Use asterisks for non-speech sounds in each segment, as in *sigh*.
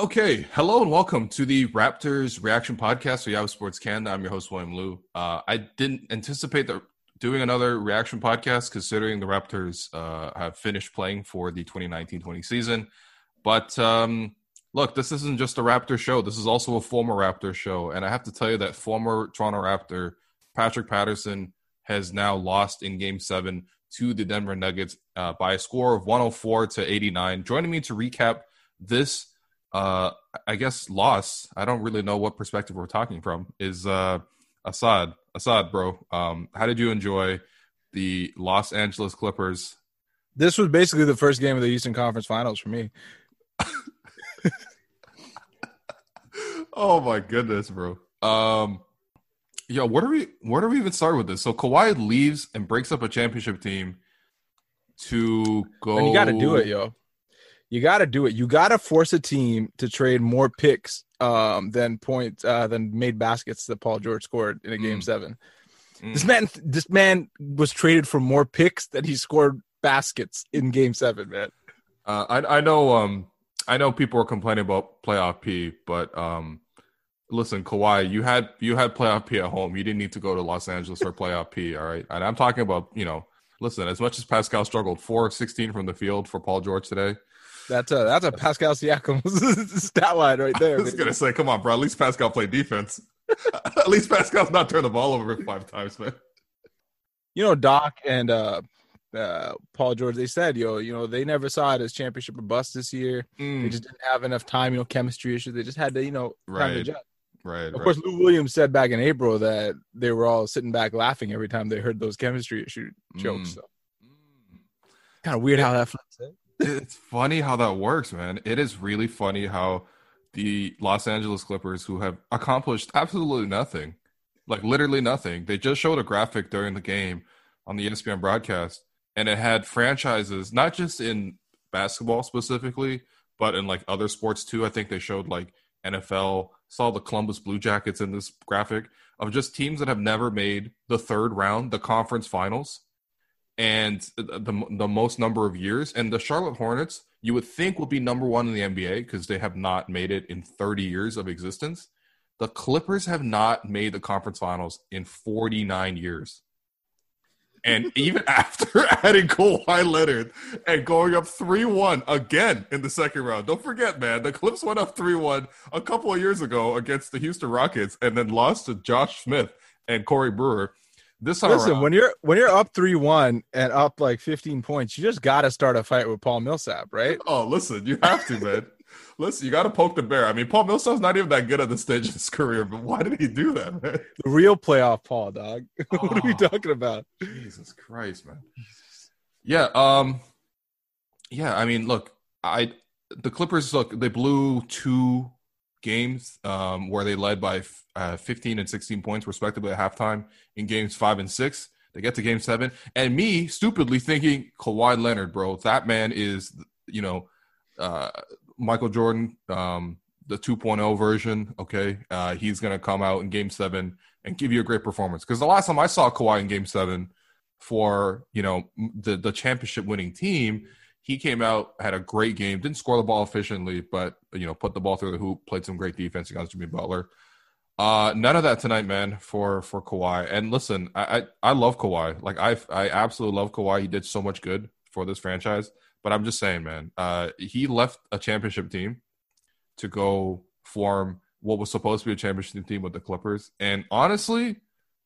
Okay, hello and welcome to the Raptors Reaction Podcast for Yahoo Sports Canada. I'm your host William Lou. Uh, I didn't anticipate doing another reaction podcast considering the Raptors uh, have finished playing for the 2019-20 season. But um, look, this isn't just a Raptor show. This is also a former Raptor show, and I have to tell you that former Toronto Raptor Patrick Patterson has now lost in Game Seven to the Denver Nuggets uh, by a score of 104 to 89. Joining me to recap this uh, I guess loss. I don't really know what perspective we're talking from. Is uh, Assad? Assad, bro. Um, how did you enjoy the Los Angeles Clippers? This was basically the first game of the Eastern Conference Finals for me. *laughs* oh my goodness, bro. Um, yo, what are we? Where do we even start with this? So Kawhi leaves and breaks up a championship team to go. And you got to do it, yo. You got to do it. You got to force a team to trade more picks um, than points uh, than made baskets that Paul George scored in a game mm. seven. Mm. This man, this man was traded for more picks than he scored baskets in game seven, man. Uh, I, I know, um, I know people are complaining about playoff P, but um, listen, Kawhi, you had you had playoff P at home. You didn't need to go to Los Angeles for playoff P. All right, and I'm talking about you know, listen, as much as Pascal struggled, four sixteen from the field for Paul George today. That's a that's a Pascal Siakam *laughs* stat line right there. I was gonna say, come on, bro. At least Pascal played defense. *laughs* At least Pascal's not turned the ball over five times, man. You know, Doc and uh, uh, Paul George, they said, yo, you know, they never saw it as championship or bust this year. Mm. They just didn't have enough time, you know, chemistry issues. They just had to, you know, right. Right. Of right. course, Lou Williams said back in April that they were all sitting back laughing every time they heard those chemistry issue jokes. Mm. So. Kind of weird how that flips it's funny how that works, man. It is really funny how the Los Angeles Clippers, who have accomplished absolutely nothing, like literally nothing, they just showed a graphic during the game on the ESPN broadcast, and it had franchises, not just in basketball specifically, but in like other sports too. I think they showed like NFL, saw the Columbus Blue Jackets in this graphic of just teams that have never made the third round, the conference finals and the the most number of years. And the Charlotte Hornets, you would think would be number one in the NBA because they have not made it in 30 years of existence. The Clippers have not made the conference finals in 49 years. And *laughs* even after *laughs* adding Kawhi Leonard and going up 3 1 again in the second round, don't forget, man, the Clips went up 3 1 a couple of years ago against the Houston Rockets and then lost to Josh Smith and Corey Brewer. This time listen around, when you're when you're up three one and up like fifteen points, you just got to start a fight with Paul Millsap, right? Oh, listen, you have to, man. *laughs* listen, you got to poke the bear. I mean, Paul Millsap's not even that good at this stage of his career, but why did he do that, man? The real playoff Paul, dog. *laughs* what oh, are we talking about? Jesus Christ, man. Yeah, um, yeah. I mean, look, I the Clippers look they blew two games um, where they led by uh, 15 and 16 points respectively at halftime in games five and six. They get to game seven, and me stupidly thinking Kawhi Leonard, bro, that man is, you know, uh, Michael Jordan, um, the 2.0 version. Okay, uh, he's gonna come out in game seven and give you a great performance. Because the last time I saw Kawhi in game seven for you know the the championship winning team, he came out, had a great game, didn't score the ball efficiently, but you know, put the ball through the hoop, played some great defense against Jimmy Butler. Uh, none of that tonight, man, for for Kawhi. And listen, I I, I love Kawhi. Like I I absolutely love Kawhi. He did so much good for this franchise. But I'm just saying, man, uh, he left a championship team to go form what was supposed to be a championship team with the Clippers. And honestly,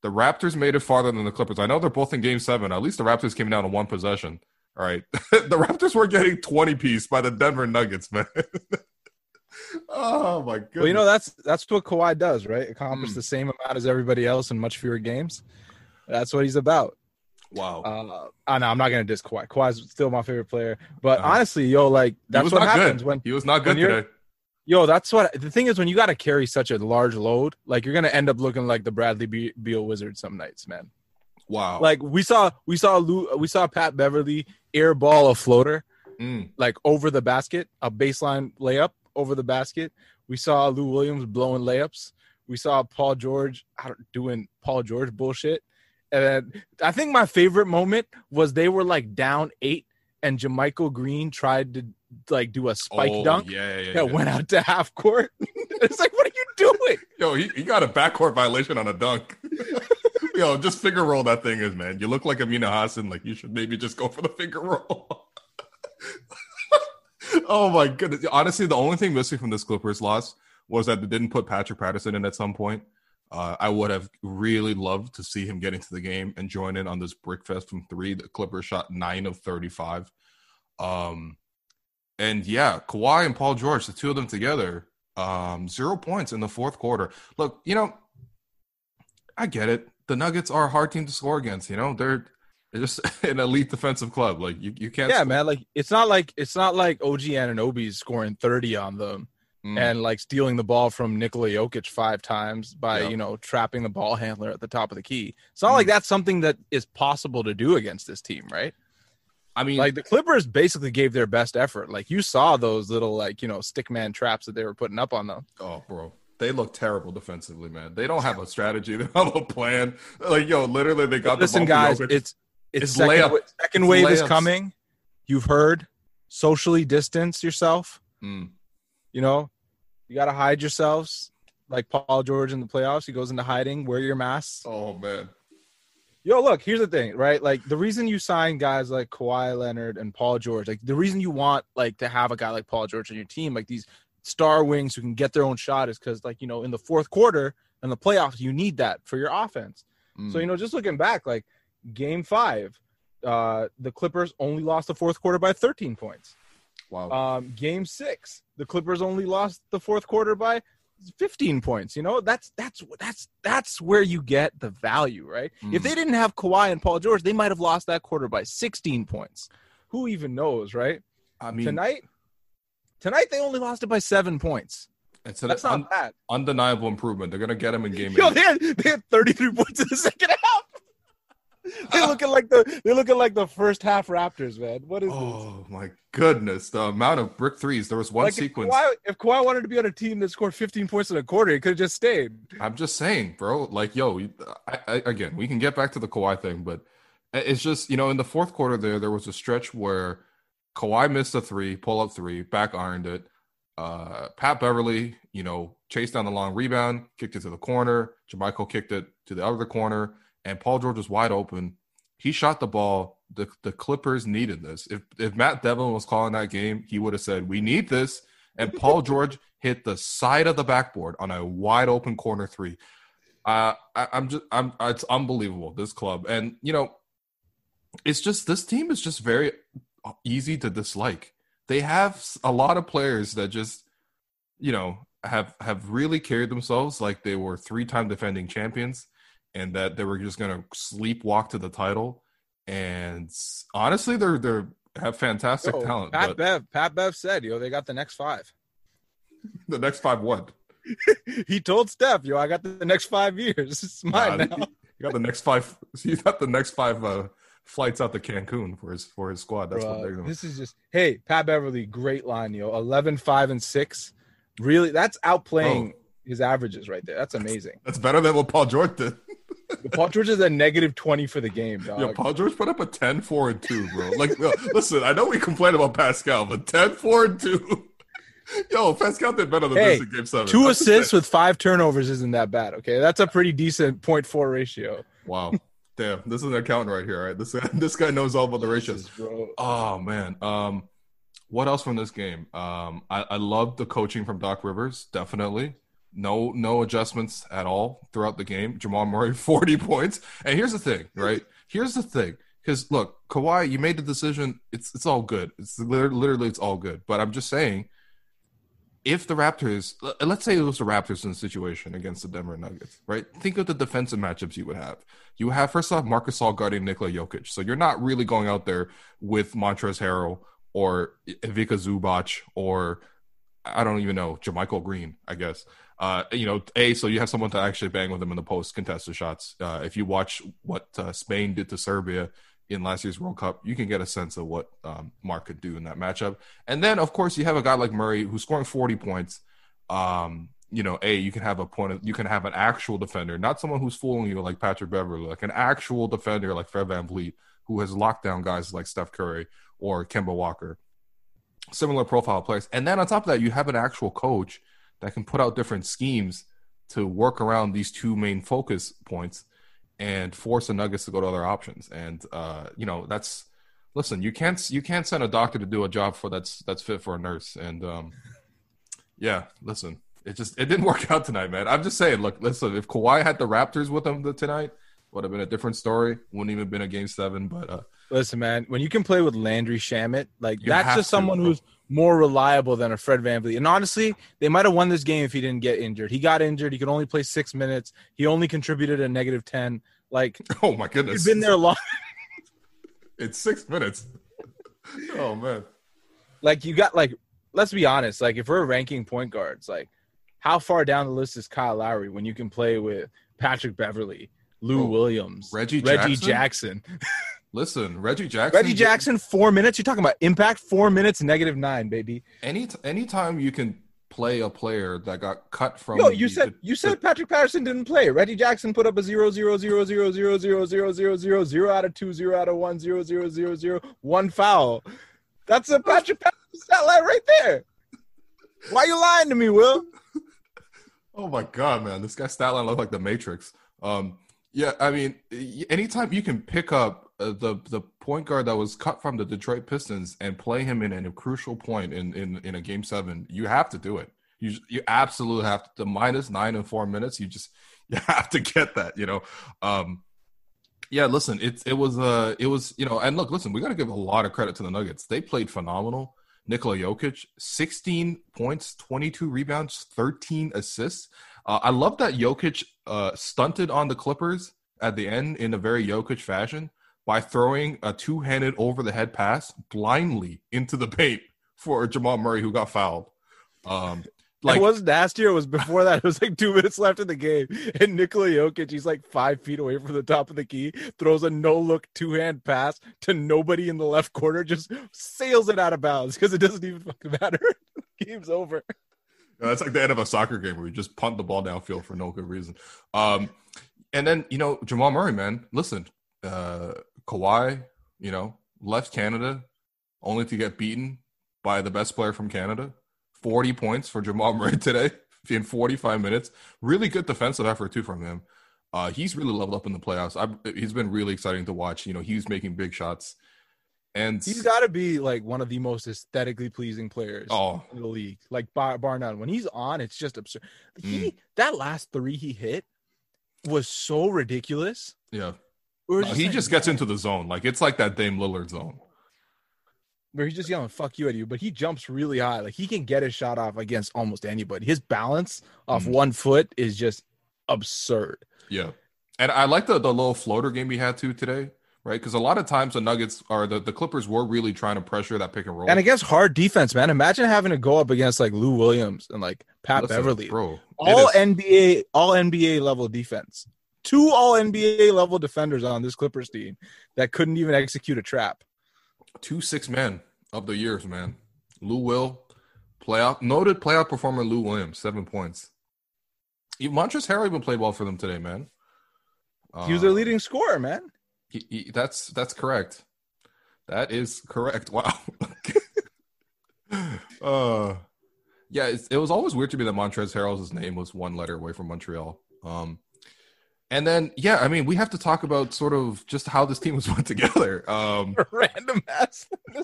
the Raptors made it farther than the Clippers. I know they're both in game seven. At least the Raptors came down to one possession. All right. *laughs* the Raptors were getting 20 piece by the Denver Nuggets, man. *laughs* oh my god. Well, you know that's that's what Kawhi does, right? Accomplish mm. the same amount as everybody else in much fewer games. That's what he's about. Wow. Uh, I know I'm not gonna diss Kawhi. Kawhi's still my favorite player, but Uh-huh. honestly, yo, like that's what happens good. when he was not good today. Yo, that's what the thing is when you got to carry such a large load, like you're gonna end up looking like the Bradley Be- Beal Wizard some nights, man. Wow. Like we saw, we saw Lou, we saw Pat Beverley airball a floater Mm. like over the basket, a baseline layup over the basket. We saw Lou Williams blowing layups. We saw Paul George doing Paul George bullshit. And then I think my favorite moment was they were like down eight, and JaMychal Green tried to like do a spike Oh, dunk Yeah, yeah, yeah. that went out to half court. *laughs* it's like, what are you doing? Yo, he, he got a backcourt violation on a dunk. *laughs* Yo, just finger roll that thing is, man. You look like Amina Hassan. Like you should maybe just go for the finger roll. *laughs* oh my goodness. Honestly, the only thing missing from this Clippers loss was that they didn't put Patrick Patterson in at some point. Uh, I would have really loved to see him get into the game and join in on this brick fest from three. The Clippers shot nine of 35. Um, and yeah, Kawhi and Paul George, the two of them together, um, zero points in the fourth quarter. Look, you know, I get it. The Nuggets are a hard team to score against. You know, they're they're just *laughs* an elite defensive club. Like you, you can't. Yeah, score. man. Like it's not like it's not like OG Anunoby's scoring 30 on them Mm. and like stealing the ball from Nikola Jokic five times by, Yeah. you know, trapping the ball handler at the top of the key. It's not like that's something that is possible to do against this team, right? I mean, Like the Clippers basically gave their best effort. Like you saw those little like, you know, stick man traps that they were putting up on them. oh, bro, they look terrible defensively, man. They don't have a strategy. *laughs* They don't have a plan. Like, yo, literally, they got Listen, the guys, Jokic. it's it's, It's second, layup. second It's wave is coming. You've heard. Socially distance yourself. Mm. You know, you got to hide yourselves. Like Paul George in the playoffs, he goes into hiding. Wear your masks. Oh man, Yo, look, here's the thing, right? Like the reason you sign guys like Kawhi Leonard and Paul George, like the reason you want like to have a guy like Paul George on your team, like these star wings who can get their own shot, is because like you know in the fourth quarter and the playoffs, you need that for your offense. Mm. So you know, just looking back, like Game Five, uh, the Clippers only lost the fourth quarter by 13 points. wow. Um, game six, the Clippers only lost the fourth quarter by 15 points. You know, that's that's that's that's where you get the value, right? If Mm. they didn't have Kawhi and Paul George, they might have lost that quarter by 16 points. Who even knows, right? I mean, tonight, tonight they only lost it by seven points. it's an That's not un- bad. undeniable improvement. They're gonna get them in game Yo, eight. they had, they had 33 points in the second half. *laughs* They're looking like the they're looking like the first half Raptors, man. What is this? Oh my goodness, the amount of brick threes. There was one Like sequence. If Kawhi, if Kawhi wanted to be on a team that scored 15 points in a quarter, he could have just stayed. I'm just saying, bro. Like, yo, I, I, again, we can get back to the Kawhi thing, but eh, it's just you know, in the fourth quarter, there there was a stretch where Kawhi missed a three, pull up three, back ironed it. Uh, Pat Beverley, you know, chased down the long rebound, kicked it to the corner. JaMychal kicked it to the other corner, and Paul George was wide open. He shot the ball. The the Clippers needed this. If if Matt Devlin was calling that game, he would have said, "We need this." And Paul *laughs* George hit the side of the backboard on a wide open corner three. Uh, I, I'm just, I'm, it's unbelievable. This club, and you know, it's just this team is just very easy to dislike. They have a lot of players that just, you know, have have really carried themselves like they were three time defending champions, and that they were just gonna sleepwalk to the title. And honestly, they're they're have fantastic Yo, talent. Pat but Bev, Pat Bev said, "Yo, they got the next five. *laughs* the next five, what? *laughs* he told Steph, "Yo, I got the next five years. *laughs* It's mine Nah, now." You got the next five. You got the next five uh, flights out to Cancun for his for his squad. That's what they're doing. this is just hey, Pat Beverley, great line, yo. 11, 5, and six. Really, that's outplaying Oh. his averages right there. That's amazing. That's better than what Paul George did. Paul George is a negative 20 for the game, dog. Yo, Paul George put up a 10, 4, and 2, bro. Like, listen, I know we complain about Pascal, but 10, 4, and 2. *laughs* Yo, Pascal did better than Hey, this in game seven. Two assists with five turnovers isn't that bad. Okay, that's a pretty decent 0.4 ratio. Wow. Damn, this is an accountant right here, right? This, *laughs* this guy knows all about the ratios. Bro. Oh man. Um, what else from this game? Um, I, I love the coaching from Doc Rivers. Definitely. No, no adjustments at all throughout the game. Jamal Murray, *laughs* 40 points. And here's the thing, right? Here's the thing. Because look, Kawhi, you made the decision. It's it's all good. It's lit- literally it's all good. But I'm just saying, if the Raptors, let's say it was the Raptors in the situation against the Denver Nuggets, right? Think of the defensive matchups you would have. You have first off Marcus Gasol guarding Nikola Jokic, so you're not really going out there with Montrezl Harrell or Ivica Zubac or I don't even know JaMychal Green, I guess. Uh, you know, a so you have someone to actually bang with them in the post contested shots. Uh, if you watch what uh, Spain did to Serbia in last year's World Cup, you can get a sense of what um, Marc could do in that matchup. And then, of course, you have a guy like Murray who's scoring 40 points. Um, you know, a you can have a point. Of, you can have an actual defender, not someone who's fooling you like Patrick Beverley, like an actual defender like Fred Van VanVleet, who has locked down guys like Steph Curry or Kemba Walker. Similar profile players, and then on top of that, you have an actual coach that can put out different schemes to work around these two main focus points and force the Nuggets to go to other options. And uh, you know, that's listen, you can't you can't send a doctor to do a job for that's that's fit for a nurse. And um, yeah, listen, it just it didn't *laughs* work out tonight, man. I'm just saying, look, listen, if Kawhi had the Raptors with him tonight, would have been a different story. Wouldn't even been a game seven, but uh, listen, man, when you can play with Landry Shamet, like that's just someone bro. who's more reliable than a Fred VanVleet. And honestly, they might have won this game if he didn't get injured. He got injured. He could only play six minutes. He only contributed a negative 10. Like, *laughs* oh my goodness. He's been there long. *laughs* it's six minutes. *laughs* Oh man. Like, you got, like, let's be honest. Like, if we're ranking point guards, like, how far down the list is Kyle Lowry when you can play with Patrick Beverley, Lou oh, Williams, Reggie Reggie Jackson? Jackson. Listen, Reggie Jackson. Reggie Jackson, four minutes. You're talking about impact, four minutes, negative nine, baby. Any anytime you can play a player that got cut from. No, you the, said you said Patrick Patterson didn't play. Reggie Jackson put up a zero zero zero zero zero zero zero zero zero zero out of two, zero out of one, zero zero zero zero one foul. That's a Patrick Patterson stat line right there. Why are you lying to me, Will? Oh my god, man, this guy's stat line looked like the Matrix. Um, yeah, I mean, anytime you can pick up uh, the the point guard that was cut from the Detroit Pistons and play him in, in a crucial point in, in in a game seven, you have to do it. You you absolutely have to. The minus nine and four minutes, you just *laughs* you have to get that. You know, um, yeah. Listen, it it was uh it was you know, and look, listen, we got to give a lot of credit to the Nuggets. They played phenomenal. Nikola Jokic, 16 points, 22 rebounds, 13 assists. Uh, I love that Jokic uh, stunted on the Clippers at the end in a very Jokic fashion by throwing a two handed over the head pass blindly into the paint for Jamal Murray, who got fouled. Um, like, it wasn't last year. It was before that. It was like two *laughs* minutes left in the game, and Nikola Jokic, he's like five feet away from the top of the key, throws a no look two hand pass to nobody in the left corner, just sails it out of bounds because it doesn't even fucking matter. *laughs* Game's over. That's like the end of a soccer game where you just punt the ball downfield for no good reason. Um, and then you know Jamal Murray, man, listen, uh, Kawhi, you know, left Canada only to get beaten by the best player from Canada. 40 points for Jamal *laughs* Murray today in 45 minutes. Really good defensive effort, too, from him. Uh, he's really leveled up in the playoffs. I've, he's been really exciting to watch. You know, he's making big shots. And he's got to be like one of the most aesthetically pleasing players oh. in the league, like bar, bar none. When he's on, it's just absurd. He mm. that last three he hit was so ridiculous. Yeah, no, he like, just gets into the zone. Like it's like that Dame Lillard zone. Where he's just yelling "fuck you" at you, but he jumps really high. Like he can get his shot off against almost anybody. His balance off mm one foot is just absurd. Yeah, and I like the the little floater game he had too today, right? Because a lot of times the Nuggets are the, the Clippers were really trying to pressure that pick and roll. And against hard defense, man. Imagine having to go up against like Lou Williams and like Pat Listen, Beverley, bro. All NBA, all NBA level defense two all NBA level defenders on this Clippers team that couldn't even execute a trap. Two six men of the years, man. Lou Will, playoff noted playoff performer Lou Williams, seven points. Montrezl Harrell even played well for them today, man. He was their uh, leading scorer, man. He, he, that's that's correct. That is correct. *laughs* Wow. uh, yeah, it was always weird to me that Montrezl Harrell's name was one letter away from Montreal. Um, and then, yeah, I mean, we have to talk about sort of just how this team was *laughs* put together. Um, *laughs* Random ass. *laughs*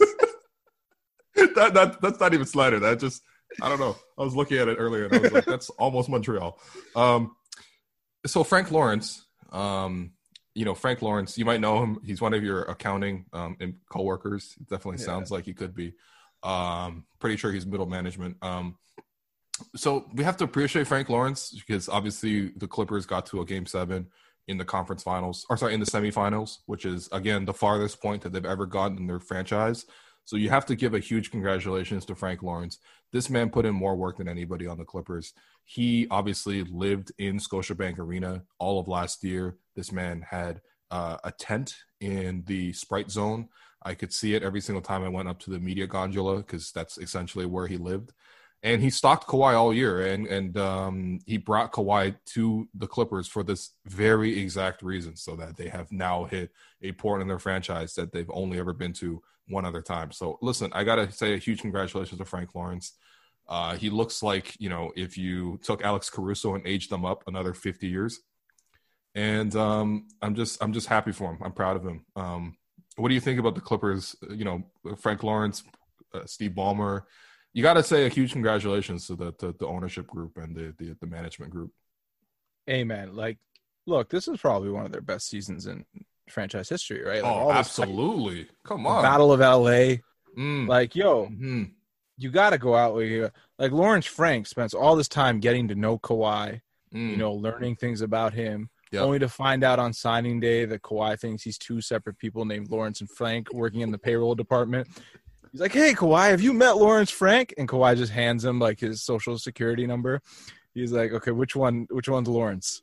that, that that's not even slider. That just I don't know. I was looking at it earlier and I was like, that's almost Montreal. Um, so Frank Lawrence, um, you know Frank Lawrence, you might know him. He's one of your accounting um, and coworkers. It definitely yeah. sounds like he could be. Um, pretty sure he's middle management. Um, so we have to appreciate Frank Lawrence because obviously the Clippers got to a game seven in the conference finals, or sorry, in the semifinals, which is again the farthest point that they've ever gotten in their franchise. So you have to give a huge congratulations to Frank Lawrence. This man put in more work than anybody on the Clippers. He obviously lived in Scotiabank Arena all of last year. This man had uh, a tent in the Sprite Zone. I could see it every single time I went up to the media gondola because that's essentially where he lived and he stalked Kawhi all year, and and um, he brought Kawhi to the Clippers for this very exact reason, so that they have now hit a point in their franchise that they've only ever been to one other time. So listen, I gotta say a huge congratulations to Frank Lawrence. Uh, he looks like you know if you took Alex Caruso and aged them up another fifty years, and um, I'm just I'm just happy for him. I'm proud of him. Um, what do you think about the Clippers? You know, Frank Lawrence, uh, Steve Ballmer you got to say a huge congratulations to the, the, the ownership group and the, the, the management group. Amen. Like, look, this is probably one of their best seasons in franchise history, right? Like, oh, absolutely! This, like, Come on, Battle of LA. Mm. Like, yo, mm-hmm. you got to go out with you. Like Lawrence Frank spends all this time getting to know Kawhi, mm. you know, learning things about him. Yep. Only to find out on signing day that Kawhi thinks he's two separate people named Lawrence and Frank working in the payroll department. He's like, "Hey, Kawhi, have you met Lawrence Frank?" And Kawhi just hands him like his social security number. He's like, "Okay, which one? Which one's Lawrence?"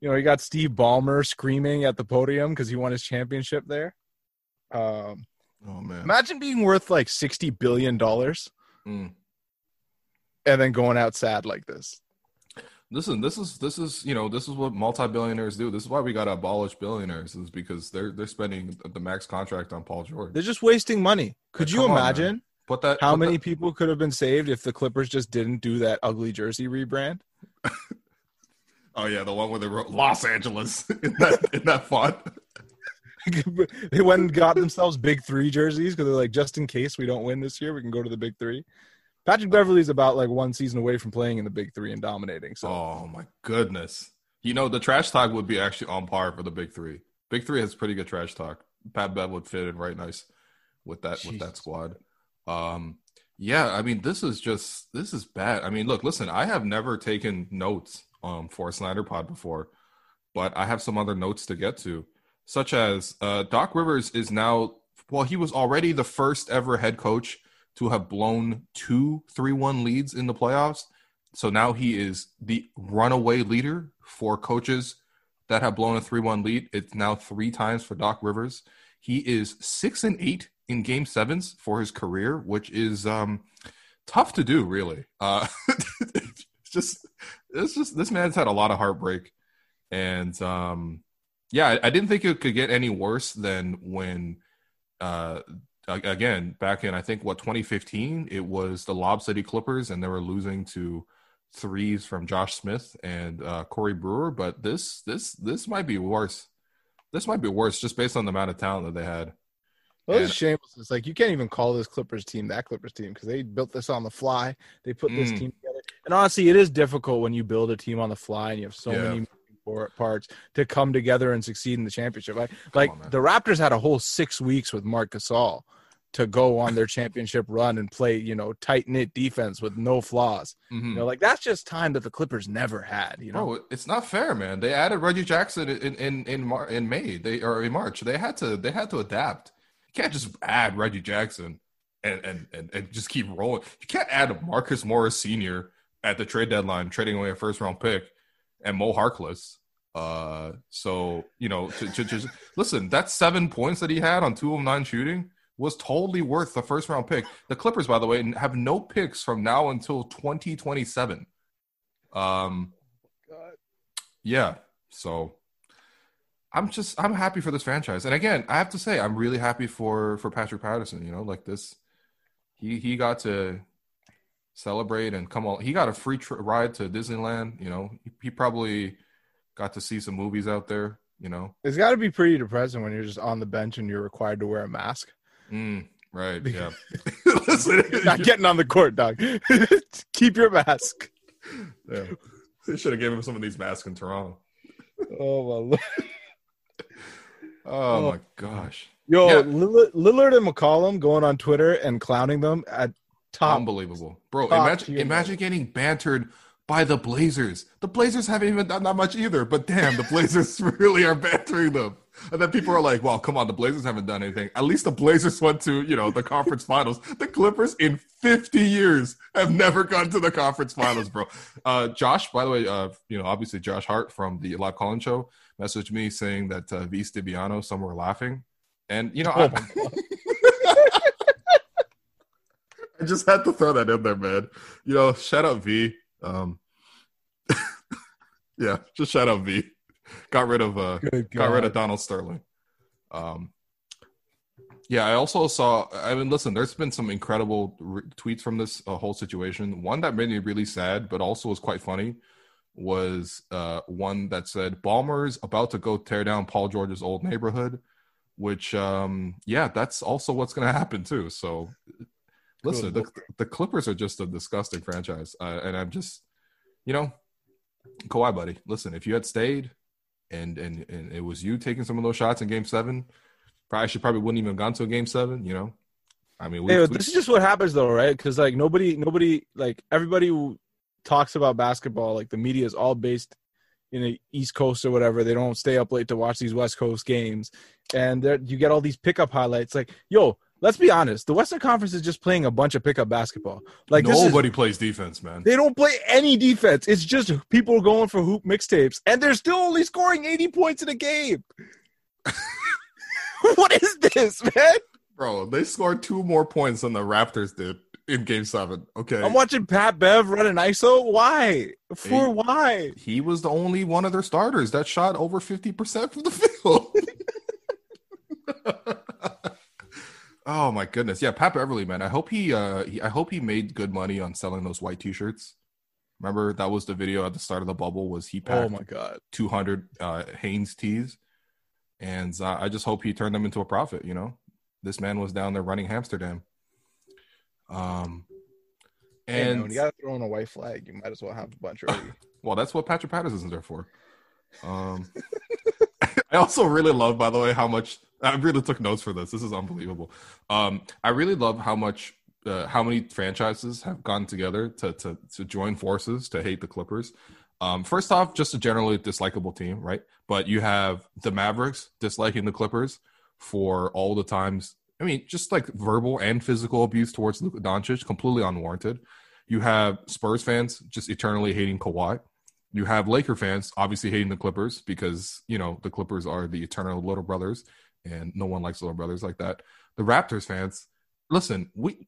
You know, he got Steve Ballmer screaming at the podium because he won his championship there. Um, oh man! Imagine being worth like sixty billion dollars, mm. and then going out sad like this. Listen, this is this is you know this is what multi-billionaires do. This is why we got to abolish billionaires is because they're they're spending the max contract on Paul George. They're just wasting money. Could yeah, you imagine? On, put that. How many that, people could have been saved if the Clippers just didn't do that ugly jersey rebrand? *laughs* oh yeah, the one where they wrote Los Angeles *laughs* in that in that font. *laughs* they went and got themselves big three jerseys because they're like, just in case we don't win this year, we can go to the big three. Patrick Beverley's about like one season away from playing in the big three and dominating. So, oh my goodness, you know the trash talk would be actually on par for the big three. Big three has pretty good trash talk. Pat Bev would fit in right nice with that with that squad. Um, yeah, I mean this is just this is bad. I mean, look, listen, I have never taken notes um for a Snyder Pod before, but I have some other notes to get to, such as uh, Doc Rivers is now well, he was already the first ever head coach to have blown two 3 1 leads in the playoffs. So now he is the runaway leader for coaches that have blown a 3 1 lead. It's now three times for Doc Rivers. He is six and eight in game sevens for his career, which is um, tough to do, really. Uh, it's *laughs* just, it's just, this man's had a lot of heartbreak. And um, yeah, I, I didn't think it could get any worse than when uh, again back in I think what 2015 it was the Lob City Clippers and they were losing to threes from Josh Smith and uh, Corey Brewer, but this this this might be worse. This might be worse just based on the amount of talent that they had. Well, it's shameless. It's like you can't even call this Clippers team that Clippers team because they built this on the fly. They put this mm. team together, and honestly, it is difficult when you build a team on the fly and you have so yeah. many parts to come together and succeed in the championship. Like, like on, the Raptors had a whole six weeks with Marc Gasol to go on their championship run and play, you know, tight knit defense with no flaws. Mm-hmm. You know, like that's just time that the Clippers never had. You know, Bro, it's not fair, man. They added Reggie Jackson in in in, Mar- in May, they or in March. They had to they had to adapt. You can't just add Reggie Jackson and and and, and just keep rolling. You can't add Marcus Morris Senior at the trade deadline, trading away a first round pick, and Mo Harkless. Uh, so you know, to, to just listen, that's seven points that he had on two of nine shooting was totally worth the first round pick. The Clippers, by the way, have no picks from now until 2027. Um, yeah. So I'm just I'm happy for this franchise, and again, I have to say I'm really happy for for Patrick Patterson. You know, like this, he he got to celebrate and come on. He got a free tr- ride to Disneyland. You know, he, probably got to see some movies out there. You know, it's got to be pretty depressing when you're just on the bench and you're required to wear a mask. Mm, right. Yeah. *laughs* Listen, not getting on the court, dog. *laughs* Keep your mask. Yeah. They should have given him some of these masks in Toronto. Oh my lord. Oh, *laughs* oh, my gosh. Yo, yeah. Lillard and McCollum going on Twitter and clowning them at top. Unbelievable, bro. top Imagine imagine getting bantered by the Blazers. The Blazers haven't even done that much either. But damn, the Blazers *laughs* really are bantering them. And then people are like, "Well, come on, the Blazers haven't done anything. At least the Blazers went to you know the conference *laughs* finals. The Clippers in 50 years have never gone to the conference finals, bro." Uh, Josh, by the way, uh, you know obviously Josh Hart from the Live Calling Show messaged me saying that uh, V Stiviano somewhere laughing, and you know. Oh I. *laughs* I just had to throw that in there, man. You know, shout out V. Um, *laughs* yeah, just shout out V. Got rid of uh, got rid of Donald Sterling. Um, yeah, I also saw. I mean, listen, there's been some incredible re- tweets from this uh, whole situation. One that made me really sad, but also was quite funny, was uh, one that said Ballmer's about to go tear down Paul George's old neighborhood, which, um, yeah, that's also what's going to happen too. So, listen, the, the Clippers are just a disgusting franchise, uh, and I'm just, you know, Kawhi, buddy, listen, if you had stayed, and and and it was you taking some of those shots in Game Seven, probably should probably wouldn't even have gone to a Game Seven. You know, I mean, we, Hey, we- this is just what happens though, right? Because like nobody, nobody, like everybody talks about basketball, like the media is all based in the East Coast or whatever. They don't stay up late to watch these West Coast games, and there you get all these pickup highlights. Like, yo, let's be honest, the Western Conference is just playing a bunch of pickup basketball. Like, this is- nobody plays defense, man. they don't play any defense. It's just people going for hoop mixtapes, and they're still only scoring eighty points in a game. *laughs* what is this, man? Bro, they scored two more points than the Raptors did in Game Seven. Okay, I'm watching Pat Bev run an ISO. Why? For why? he was the only one of their starters that shot over fifty percent from the *laughs* field. *laughs* oh my goodness, yeah, Pat Beverley, man. I hope he, uh, he, I hope he made good money on selling those white T-shirts. Remember that was the video at the start of the bubble. Was he packed Oh my god. 200 uh, Hanes tees, and uh, I just hope he turned them into a profit. You know, this man was down there running Amsterdam. Um, Hey, man, and when you gotta throw in a white flag, you might as well have a bunch *laughs* already. well, that's what Patrick Patterson's there for. Um, *laughs* I also really love, by the way, how much *laughs* I really took notes for this. This is unbelievable. Um, I really love how much, uh, how many franchises have gone together to to to join forces to hate the Clippers. Um, first off, just a generally dislikable team, right? But you have the Mavericks disliking the Clippers for all the times. I mean, just like verbal and physical abuse towards Luka Doncic, completely unwarranted. You have Spurs fans just eternally hating Kawhi. You have Laker fans obviously hating the Clippers because you know the Clippers are the eternal little brothers, and no one likes little brothers like that. The Raptors fans, listen, we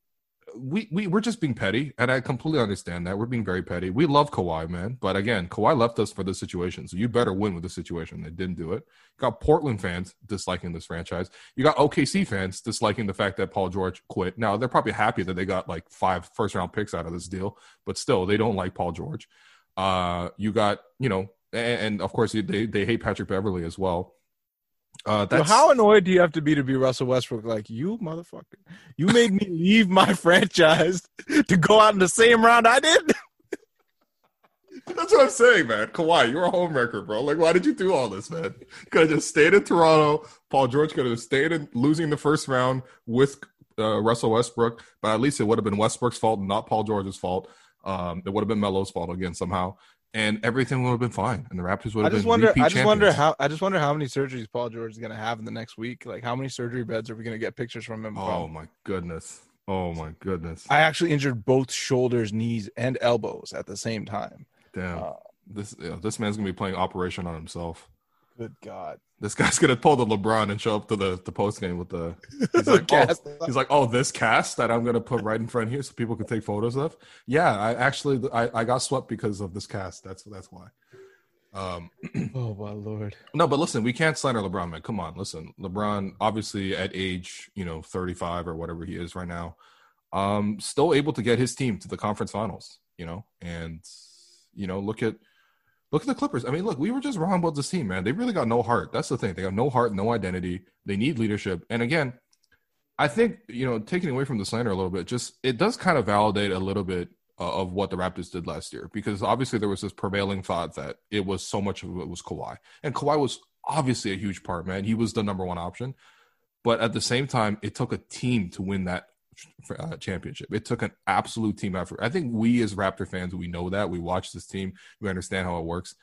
we we we're just being petty, and I completely understand that we're being very petty. We love Kawhi, man, but again, Kawhi left us for this situation, so you better win with this situation. They didn't do it. You got Portland fans disliking this franchise. You got OKC fans disliking the fact that Paul George quit. Now they're probably happy that they got like five first round picks out of this deal, but still they don't like Paul George. Uh, you got you know, and, and of course they they hate Patrick Beverley as well. Uh, that's how annoyed do you have to be to be Russell Westbrook? Like you, motherfucker, you made me leave my *laughs* franchise to go out in the same round I did. *laughs* That's what I'm saying, man. Kawhi, you're a homewrecker, bro. Like, why did you do all this, man? Could have just stayed in Toronto. Paul George could have stayed in losing the first round with uh, Russell Westbrook, but at least it would have been Westbrook's fault, not Paul George's fault. Um, it would have been Melo's fault again somehow, and everything would have been fine, and the Raptors would I have just been wonder. I just wonder how. I just wonder how many surgeries Paul George is gonna have in the next week. Like how many surgery beds are we gonna get pictures from him? Oh from? my goodness! Oh my goodness! I actually injured both shoulders, knees, and elbows at the same time. Damn, Uh, this yeah, this man's gonna be playing Operation on himself. Good God! This guy's gonna pull the LeBron and show up to the, the post game with the. *laughs* He's like, oh, Cast- he's like, oh, this cast that I'm gonna put right in front here so people can take photos of. Yeah, I actually I, I got swept because of this cast. That's that's why. Um, *clears throat* oh my lord! no, but listen, we can't slander LeBron, man. Come on, listen, LeBron, obviously at age you know 35 or whatever he is right now, um, still able to get his team to the conference finals. You know, and you know, look at look at the Clippers. I mean, look, we were just wrong about this team, man. They really got no heart. That's the thing. They got no heart, no identity. They need leadership. And again, I think you know, taking away from the slander a little bit, just it does kind of validate a little bit uh, of what the Raptors did last year because obviously there was this prevailing thought that it was so much of it was Kawhi, and Kawhi was obviously a huge part, man. He was the number one option, but at the same time, it took a team to win that uh, championship. It took an absolute team effort. I think we as Raptor fans, we know that. We watch this team. We understand how it works.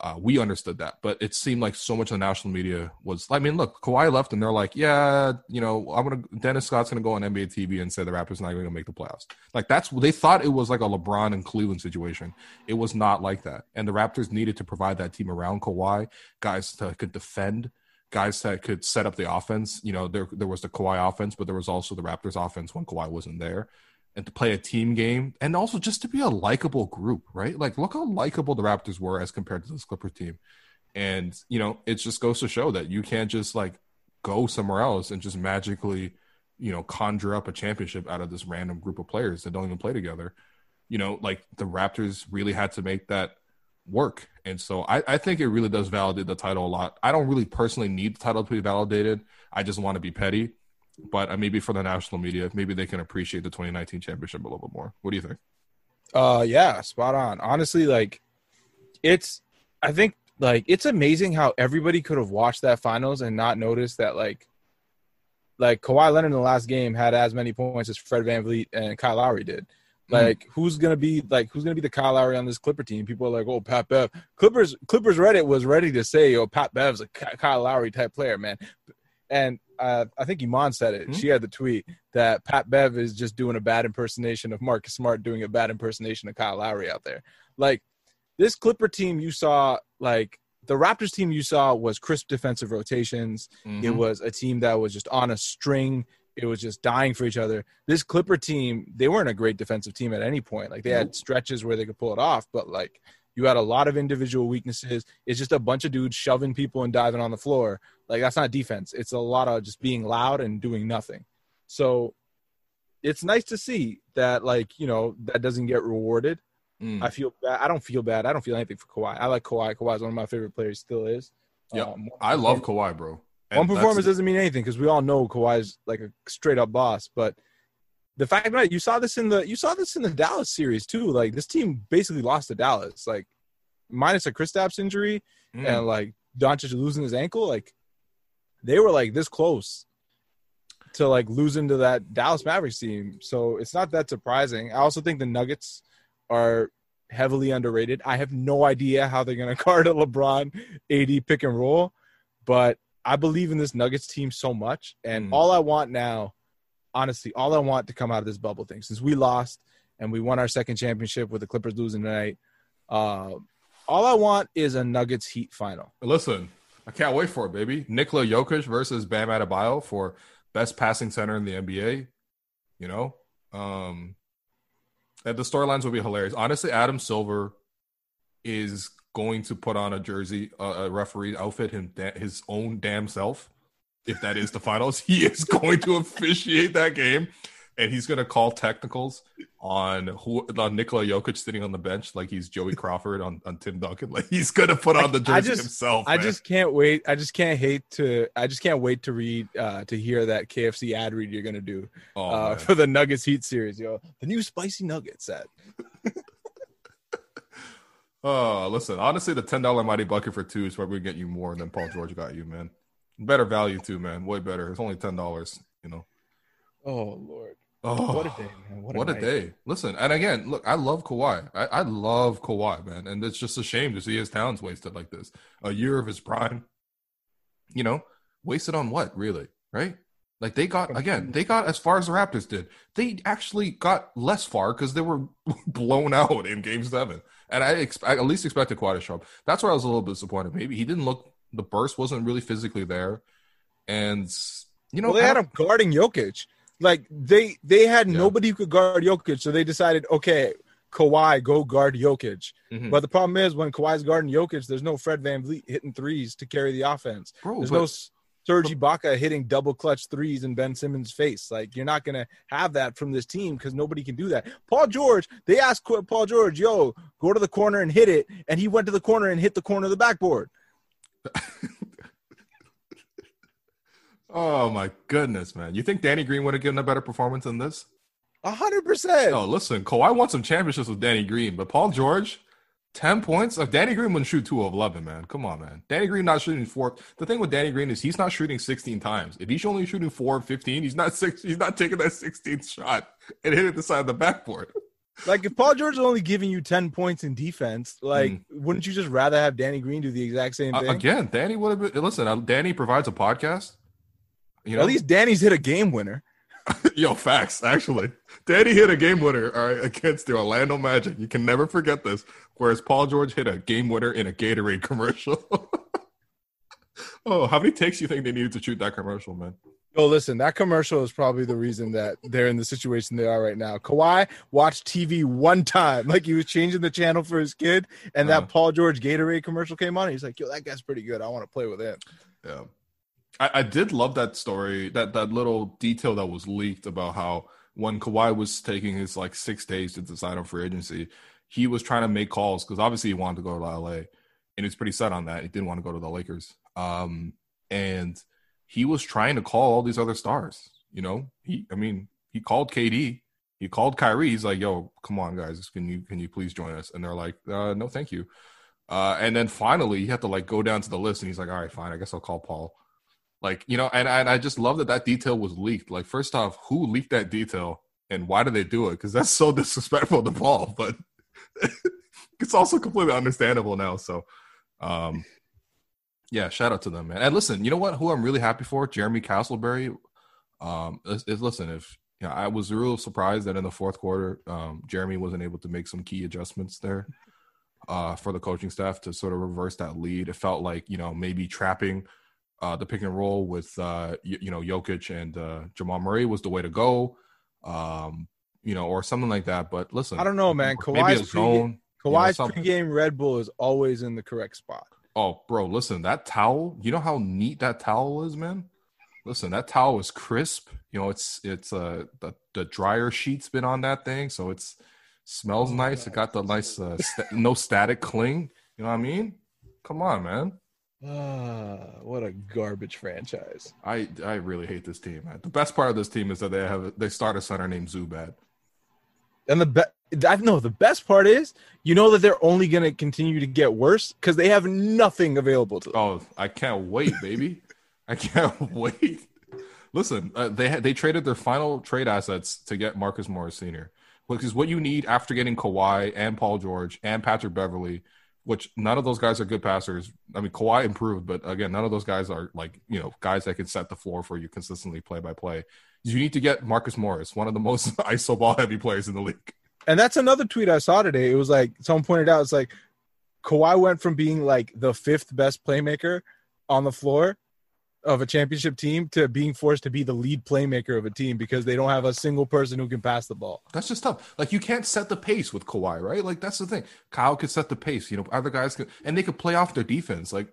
Uh, we understood that, but it seemed like so much of the national media was. I mean, look, Kawhi left, and they're like, "Yeah, you know, I'm gonna." Dennis Scott's gonna go on NBA TV and say the Raptors not to make the playoffs. Like that's they thought it was like a LeBron and Cleveland situation. It was not like that, and the Raptors needed to provide that team around Kawhi, guys that could defend, guys that could set up the offense. You know, there there was the Kawhi offense, but there was also the Raptors offense when Kawhi wasn't there and to play a team game and also just to be a likable group, right? Like look how likable the Raptors were as compared to this Clipper team. And, you know, it just goes to show that you can't just like go somewhere else and just magically, you know, conjure up a championship out of this random group of players that don't even play together. You know, like the Raptors really had to make that work. And so I, I think it really does validate the title a lot. I don't really personally need the title to be validated. I just want to be petty but uh, maybe for the national media, maybe they can appreciate the 2019 championship a little bit more. What do you think? Uh, yeah, spot on. Honestly, like it's, I think like it's amazing how everybody could have watched that finals and not noticed that like, like Kawhi Leonard in the last game had as many points as Fred VanVleet and Kyle Lowry did. Hmm. Like mm. who's gonna be like who's gonna be the Kyle Lowry on this Clipper team? People are like, oh Pat Bev. Clippers Clippers Reddit was ready to say, oh Pat Bev's a Kyle Lowry type player, man. And uh, I think Iman said it. Mm-hmm. She had the tweet that Pat Bev is just doing a bad impersonation of Marcus Smart doing a bad impersonation of Kyle Lowry out there. Like this Clipper team you saw, like the Raptors team you saw was crisp defensive rotations. Mm-hmm. It was a team that was just on a string. It was just dying for each other. This Clipper team, they weren't a great defensive team at any point. Like they had stretches where they could pull it off, but like you had a lot of individual weaknesses. It's just a bunch of dudes shoving people and diving on the floor. Like that's not defense. It's a lot of just being loud and doing nothing. So it's nice to see that like, you know, that doesn't get rewarded. Mm. I feel bad. I don't feel bad. I don't feel anything for Kawhi. I like Kawhi. Kawhi is one of my favorite players, still is. Yeah. Um, I love Kawhi, bro. One performance doesn't mean anything because we all know Kawhi's like a straight up boss, but the fact that you saw this in the you saw this in the Dallas series too. Like this team basically lost to Dallas, like minus a Kristaps injury mm. and like Doncic losing his ankle. Like they were like this close to like losing to that Dallas Mavericks team. So it's not that surprising. I also think the Nuggets are heavily underrated. I have no idea how they're going *laughs* to guard a LeBron AD pick and roll, but I believe in this Nuggets team so much. And mm. all I want now honestly, all I want to come out of this bubble thing, since we lost and we won our second championship with the Clippers losing tonight, uh, all I want is a Nuggets Heat final. Listen, I can't wait for it, baby. Nikola Jokic versus Bam Adebayo for best passing center in the NBA. You know, um, the storylines will be hilarious. Honestly, Adam Silver is going to put on a jersey, uh, a referee outfit, him his own damn self if that is the finals, *laughs* he is going to officiate that game, and he's going to call technicals on who on Nikola Jokic sitting on the bench like he's Joey Crawford on, on Tim Duncan. Like he's going to put on the jersey I just, himself. I just can't wait. I just can't hate to. I just can't wait to read uh to hear that KFC ad read you're going to do oh, uh, for the Nuggets Heat series. Yo, the new spicy Nuggets set. Oh, listen. Honestly, the ten dollar mighty bucket for two is probably get you more than Paul George got you, man. Better value too, man. Way better. It's only ten dollars. You know. Oh Lord. Oh, what a day, man. What a, what a day. Listen, and again, look, I love Kawhi. I, I love Kawhi, man. And it's just a shame to see his talents wasted like this. A year of his prime, you know, wasted on what, really? Right? Like they got again, they got as far as the Raptors did. They actually got less far because they were *laughs* blown out in Game Seven, and I, exp- I at least expected show. That's where I was a little bit disappointed. Maybe he didn't look the burst wasn't really physically there, and you know well, they had him guarding Jokic. Like they they had yeah. nobody who could guard Jokic, so they decided, okay, Kawhi, go guard Jokic. Mm-hmm. But the problem is when Kawhi's guarding Jokic, there's no Fred Van VanVleet hitting threes to carry the offense. Bro, there's no Serge Ibaka hitting double clutch threes in Ben Simmons' face. Like you're not gonna have that from this team because nobody can do that. Paul George, they asked Paul George, "Yo, go to the corner and hit it," and he went to the corner and hit the corner of the backboard. *laughs* oh my goodness, man! You think Danny Green would have given a better performance than this? A hundred percent. Oh, listen, Cole, I want some championships with Danny Green, but Paul George, 10 points? If Danny Green wouldn't shoot 2 of 11, man. Come on, man. Danny Green not shooting 4. The thing with Danny Green is he's not shooting 16 times. If he's only shooting 4 of 15, he's not six, he's not taking that 16th shot and hitting the side of the backboard. *laughs* Like if Paul George is only giving you 10 points in defense, like mm. wouldn't you just rather have Danny Green do the exact same thing? Uh, again, Danny would have been listen, uh, Danny provides a podcast. You know, at least Danny's hit a game winner. *laughs* Yo, facts. Actually, Danny hit a game winner all right, against the Orlando Magic. You can never forget this. Whereas Paul George hit a game winner in a Gatorade *laughs* commercial. *laughs* oh, how many takes do you think they needed to shoot that commercial, man? Oh, listen, that commercial is probably the reason that they're in the situation they are right now. Kawhi watched TV one time, like he was changing the channel for his kid, and uh-huh. that Paul George Gatorade commercial came on. he's like, "Yo, that guy's pretty good. I want to play with him." Yeah, I, I did love that story, that that little detail that was leaked about how when Kawhi was taking his like six days to decide on free agency, he was trying to make calls because obviously he wanted to go to LA, and he's pretty set on that. He didn't want to go to the Lakers, um, and he was trying to call all these other stars. You know, he, I mean, he called KD, he called Kyrie. He's like, "Yo, come on, guys, can you can you please join us?" And they're like, uh, "No, thank you." Uh, and then finally, he had to like go down to the list, and he's like, "All right, fine, I guess I'll call Paul." Like, you know, and, and I just love that that detail was leaked. Like, first off, who leaked that detail and why did they do it? Because that's so *laughs* disrespectful to Paul, but *laughs* it's also completely understandable now. So, um, yeah, shout out to them, man. And listen, you know what? Who I'm really happy for, Jeremy Castleberry. Um, is, is listen, if you know, I was real surprised that in the fourth quarter, um, Jeremy wasn't able to make some key adjustments there uh, for the coaching staff to sort of reverse that lead. It felt like you know maybe trapping uh, the pick and roll with uh, you, you, know Jokic and uh, Jamal Murray was the way to go, um, you know, or something like that. But listen, I don't know, man. Kawhi's, zone, Kawhi's you know, pregame Red Bull is always in the correct spot. Oh, bro, listen, that towel. You know how neat that towel is, man. Listen, that towel is crisp. You know, it's it's uh the the dryer sheet's been on that thing, so it's smells oh, nice. It got the nice uh, st- no static cling. You know what I mean? Come on, man. Ah, what a garbage franchise. I I really hate this team. Man. The best part of this team is that they have they start a center named Zubac. And the be- I know the best part is you know that they're only going to continue to get worse because they have nothing available to them. Oh, I can't wait, baby! *laughs* I can't *laughs* wait. Listen, uh, they they traded their final trade assets to get Marcus Morris Sr., which is what you need after getting Kawhi and Paul George and Patrick Beverley which none of those guys are good passers. I mean, Kawhi improved, but again, none of those guys are like, you know, guys that can set the floor for you consistently play by play. You need to get Marcus Morris, one of the most *laughs* iso ball heavy players in the league. And that's another tweet I saw today. It was like someone pointed out, it's like Kawhi went from being like the fifth best playmaker on the floor of a championship team to being forced to be the lead playmaker of a team because they don't have a single person who can pass the ball. That's just tough. Like you can't set the pace with Kawhi, right? Like that's the thing. Kyle could set the pace. You know, other guys can, and they could play off their defense. Like,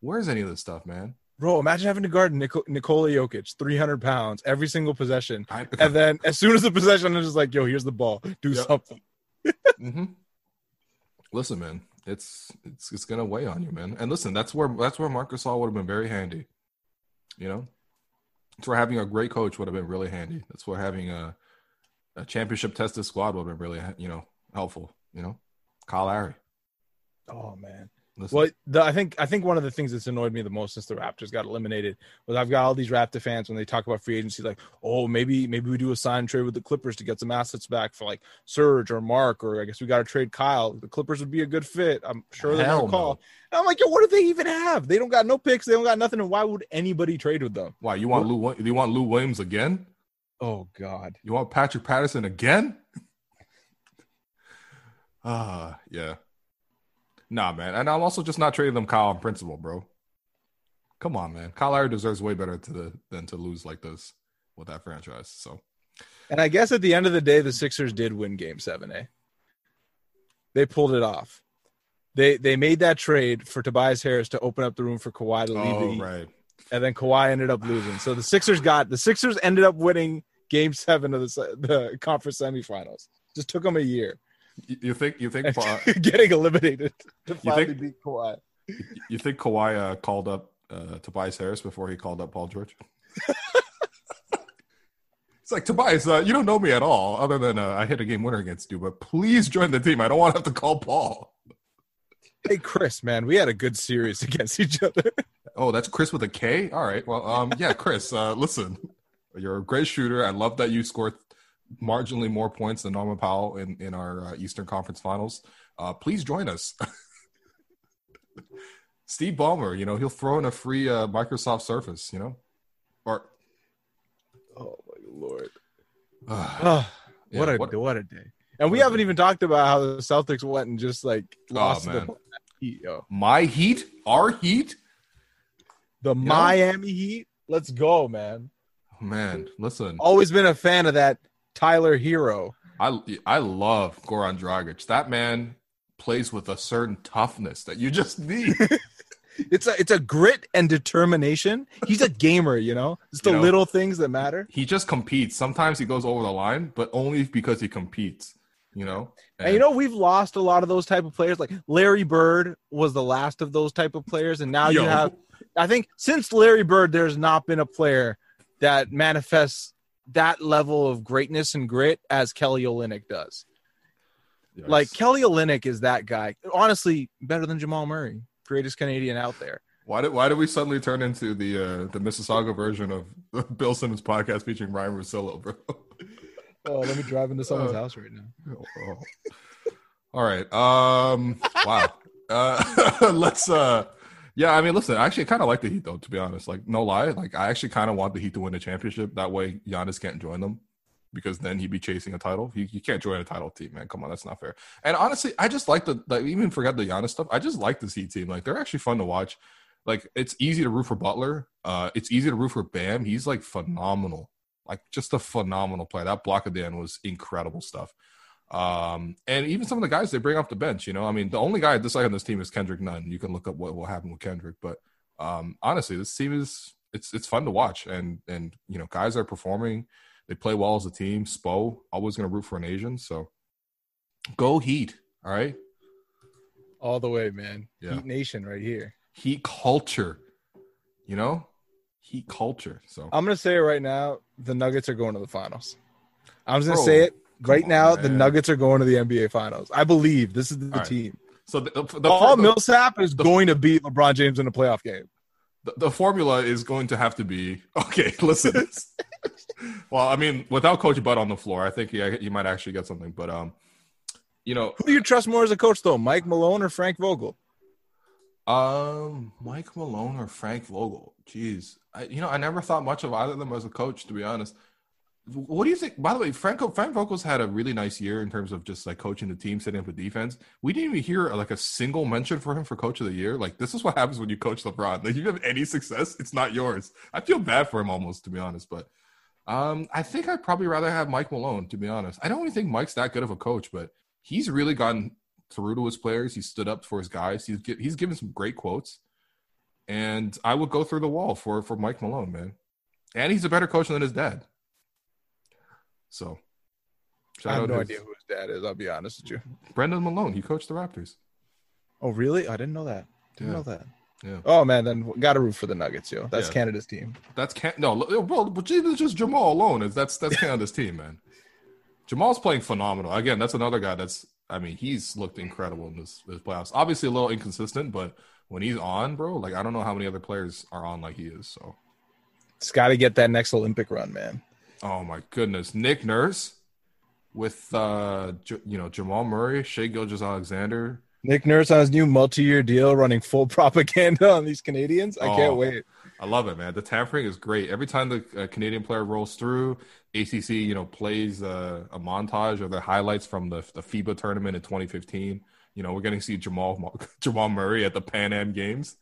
where's any of this stuff, man? Bro, imagine having to guard Nik- Nikola Jokic, 300 pounds, every single possession. I, *laughs* and then as soon as the possession is just like, yo, here's the ball. Do yep. something. *laughs* mm-hmm. Listen, man, it's it's it's gonna weigh on you, man. And listen, that's where that's where Marc Gasol would have been very handy. You know, that's where having a great coach would have been really handy. That's where having a a championship tested squad would have been really you know helpful. You know, Kyle Lowry. Oh man, Listen. Well, the, I think I think one of the things that's annoyed me the most since the Raptors got eliminated was I've got all these Raptor fans when they talk about free agency, like, oh, maybe maybe we do a sign trade with the Clippers to get some assets back for like Serge or Mark, or I guess we got to trade Kyle. The Clippers would be a good fit. I'm sure they're gonna call. No. I'm like, yo, what do they even have? They don't got no picks. They don't got nothing. And why would anybody trade with them? Why you want what? Lou? You want Lou Williams again? Oh God, you want Patrick Patterson again? *laughs* Ah, uh, yeah. Nah, man. And I'm also just not trading them Kyle on principle, bro. Come on, man. Kyle Lowry deserves way better to the than to lose like this with that franchise. So And I guess at the end of the day, the Sixers did win game seven, eh? They pulled it off. They they made that trade for Tobias Harris to open up the room for Kawhi to leave. Oh, the, right. And then Kawhi ended up losing. So the Sixers got the Sixers ended up winning game seven of the the conference semifinals. Just took them a year. You think you think *laughs* getting eliminated to finally think, beat Kawhi? You think Kawhi uh, called up uh, Tobias Harris before he called up Paul George? *laughs* it's like Tobias, uh, you don't know me at all, other than uh, I hit a game winner against you. But please join the team. I don't want to have to call Paul. Hey, Chris, man, we had a good series *laughs* against each other. Oh, that's Chris with a K. All right. Well, um, yeah, Chris. Uh, listen, you're a great shooter. I love that you scored marginally more points than Norman Powell in in our uh, Eastern Conference Finals. Uh, please join us. *laughs* Steve Ballmer, you know, he'll throw in a free uh, Microsoft Surface, you know, or Oh my lord! Oh, *sighs* what Yeah, a what- what, a day! And we haven't even talked about how the Celtics went and just like lost to man. the Heat, yo. my Heat, our Heat. The Miami Heat. Let's go, man. Man, listen, Always been a fan of that Tyler Herro. I I love Goran Dragic. That man plays with a certain toughness that you just need. *laughs* It's a it's a grit and determination. He's a gamer, you know. It's the You know, little things that matter. he just competes. Sometimes he goes over the line, but only because he competes. You know, And you know, we've lost a lot of those type of players. Like Larry Bird was the last of those type of players, and now Yo. you have. I think since Larry Bird, there's not been a player that manifests that level of greatness and grit as Kelly Olynyk does. Yes. Like Kelly Olynyk is that guy. Honestly, better than Jamal Murray, greatest Canadian out there. why did why did we suddenly turn into the uh, the Mississauga version of Bill Simmons podcast featuring Ryan Russillo, bro? *laughs* Oh, let me drive into someone's Uh, house right now. *laughs* Oh. All right. Um. Wow. Uh, *laughs* let's. Uh. Yeah. I mean, listen. I actually kind of like the Heat, though. To be honest, like no lie, like I actually kind of want the Heat to win the championship. That way, Giannis can't join them because then he'd be chasing a title. You, you can't join a title team, man. Come on, that's not fair. And honestly, I just like the like even forget the Giannis stuff. I just like this Heat team. Like they're actually fun to watch. Like it's easy to root for Butler. Uh, it's easy to root for Bam. He's like phenomenal. Like just a phenomenal player. That block of the end was incredible stuff. Um, and even some of the guys they bring off the bench, you know, I mean, the only guy I dislike on this team is Kendrick Nunn. You can look up what will happen with Kendrick, but um, honestly, this team is it's it's fun to watch, and and you know, guys are performing. They play well as a team. Spo always going to root for an Asian, so go Heat. All right, All the way, man. Yeah. Heat Nation right here. Heat culture. You know, Heat culture. So I'm gonna say it right now. The Nuggets are going to the finals. I'm just gonna Bro, say it right on, now. The. Nuggets are going to the NBA finals. I believe this is the right. team. so the, the, the, Paul the- Millsap is the- going to beat LeBron James in a playoff game. the, the formula is going to have to be *laughs* okay. Listen, *laughs* well, I mean, without Coach Bud on the floor, I think he he might actually get something. But um, you know, Who do you trust more as a coach, though, Mike Malone or Frank Vogel? um, Mike Malone or Frank Vogel. Jeez, I, you know, I never thought much of either of them as a coach, to be honest. What do you think? By the way, Franco Frank Vogel's had a really nice year in terms of just like coaching the team, setting up a defense. We didn't even hear like a single mention for him for coach of the year. Like this is what happens when you coach LeBron. Like if you have any success, it's not yours. I feel bad for him almost, to be honest. But um, I think I'd probably rather have Mike Malone, to be honest. I don't even think Mike's that good of a coach, but he's really gotten through to his players. He's stood up for his guys. He's he's given some great quotes, and I would go through the wall for for Mike Malone, man. And he's a better coach than his dad. So, I have no his- idea who his dad is. I'll be honest with you. Brendan Malone. He coached the Raptors. Oh, really? I didn't know that. Didn't Yeah. know that. Yeah. Oh man, then got to root for the Nuggets, yo. That's Yeah. Canada's team. That's can no, well, but just Jamal alone is that's that's Canada's team, man. Jamal's playing phenomenal. Again, that's another guy that's I mean, he's looked incredible in this, this playoffs. Obviously a little inconsistent, but when he's on, bro, like I don't know how many other players are on like he is. So It's got to get that next Olympic run, man. Oh my goodness. Nick Nurse with uh J- you know, Jamal Murray, Shai Gilgeous Alexander. Nick Nurse on his new multi-year deal, running full *laughs* propaganda on these Canadians. I Oh. can't wait. I love it, man. The tampering is great. Every time the uh, Canadian player rolls through, ACC, you know, plays uh, a montage of the highlights from the the FIBA tournament in 2015. You know, we're going to see Jamal *laughs* Jamal Murray at the Pan Am Games,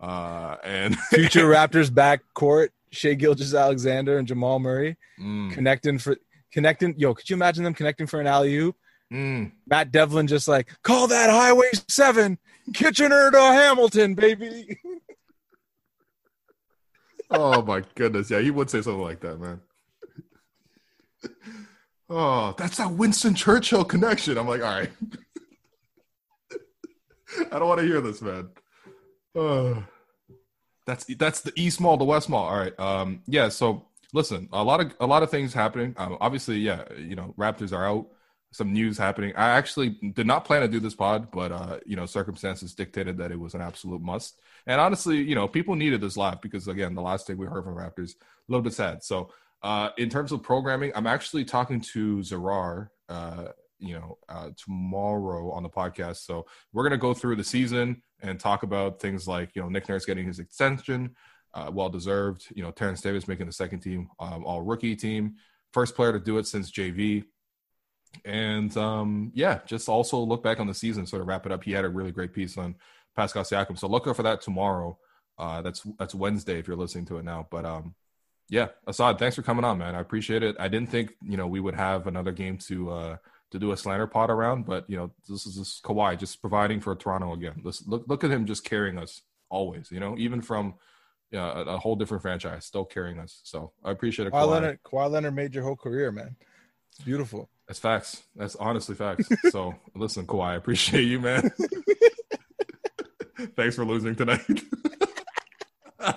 uh, and Future *laughs* Raptors backcourt: Shai Gilgeous Alexander and Jamal Murray Mm, connecting for connecting. Yo, could you imagine them connecting for an alley oop? mm. Matt Devlin just like call that Highway Seven, Kitchener to Hamilton, baby. *laughs* oh my goodness, yeah, he would say something like that, man. *laughs* Oh, that's that Winston Churchill connection. I'm like, all right. *laughs* I don't want to hear this, man. Uh, *sighs* that's that's the East Mall, the West Mall. All right. Um, yeah. So listen, a lot of a lot of things happening. Um, obviously, yeah. You know, Raptors are out. some news happening. I actually did not plan to do this pod, but uh, you know, circumstances dictated that it was an absolute must. And honestly, you know, people needed this live because again, the last thing we heard from Raptors, a little bit sad. So, uh, in terms of programming, I'm actually talking to Zarar, uh, you know, uh, tomorrow on the podcast. So we're gonna go through the season and talk about things like you know Nick Nurse getting his extension, uh, well deserved. You know, Terence Davis making the second team um, All Rookie team, first player to do it since JV and um, yeah, just also look back on the season, sort of wrap it up. He had a really great piece on Pascal Siakam, so look out for that tomorrow. Uh, that's that's Wednesday if you're listening to it now. But um, yeah, Assad, thanks for coming on, man. I appreciate it. I didn't think you know we would have another game to uh, to do a slander pot around, but you know this is this Kawhi just providing for Toronto again. Let's look look at him just carrying us always. You know, even from a, whole different franchise, still carrying us. So I appreciate it. Kawhi, Kawhi Leonard, Kawhi Leonard made your whole career, man. It's beautiful. That's facts. That's honestly facts. *laughs* so listen, Kawhi, I appreciate you, man. *laughs* Thanks for losing tonight. *laughs*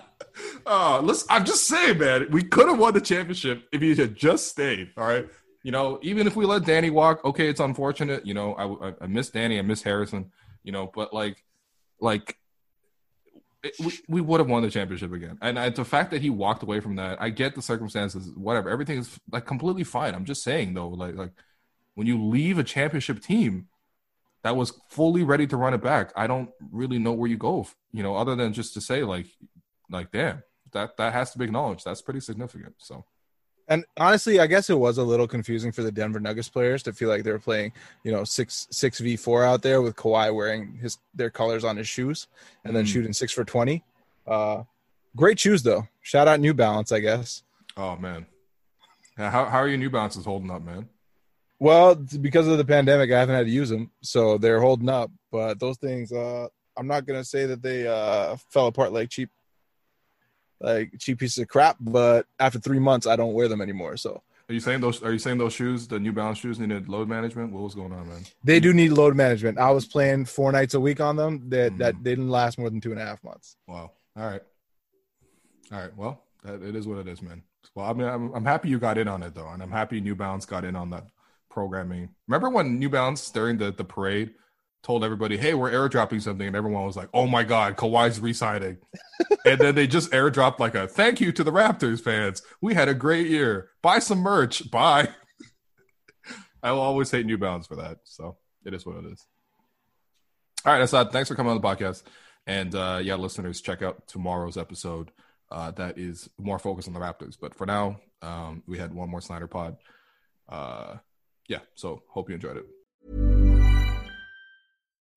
uh, listen, I'm just saying, man, we could have won the championship if he had just stayed. All right. You know, even if we let Danny walk, okay, it's unfortunate. You know, I, I, miss Danny, I miss Harrison, you know, but like, like it, we, we would have won the championship again. And I, the fact that he walked away from that, I get the circumstances, whatever. Everything is like completely fine. I'm just saying though, like like when you leave a championship team that was fully ready to run it back, I don't really know where you go. You know, other than just to say like like damn, that that has to be acknowledged. That's pretty significant. So. And honestly, I guess it was a little confusing for the Denver Nuggets players to feel like they were playing, you know, six six v four out there with Kawhi wearing his their colors on his shoes and mm. then shooting six for twenty. Uh, great shoes though. Shout out New Balance, I guess. Oh man, how how are your New Balances holding up, man? Well, because of the pandemic, I haven't had to use them, so they're holding up. But those things, uh, I'm not gonna say that they uh, fell apart like cheap like cheap pieces of crap. But after three months, I don't wear them anymore. So are you saying those? Are you saying those shoes, the New Balance shoes, needed load management? What was going on, man? They do need load management. I was playing four nights a week on them. That mm-hmm. that didn't last more than two and a half months. Wow. All right. All right. Well, that, it is what it is, man. Well, I mean, I'm, I'm happy you got in on it though, and I'm happy New Balance got in on that programming. Remember when New Balance during the the parade told everybody, "Hey, we're airdropping something," and everyone was like, "Oh my god, Kawhi's resigning!" and then they just airdropped like a thank you to the Raptors fans. We had a great year. Buy some merch. Bye. *laughs* I will always hate New Balance for that. So it is what it is. All right, Assad, thanks for coming on the podcast. And uh, yeah, listeners, check out tomorrow's episode. Uh, that is more focused on the Raptors. But for now, um, we had one more Snyder pod. Uh, yeah, so hope you enjoyed it.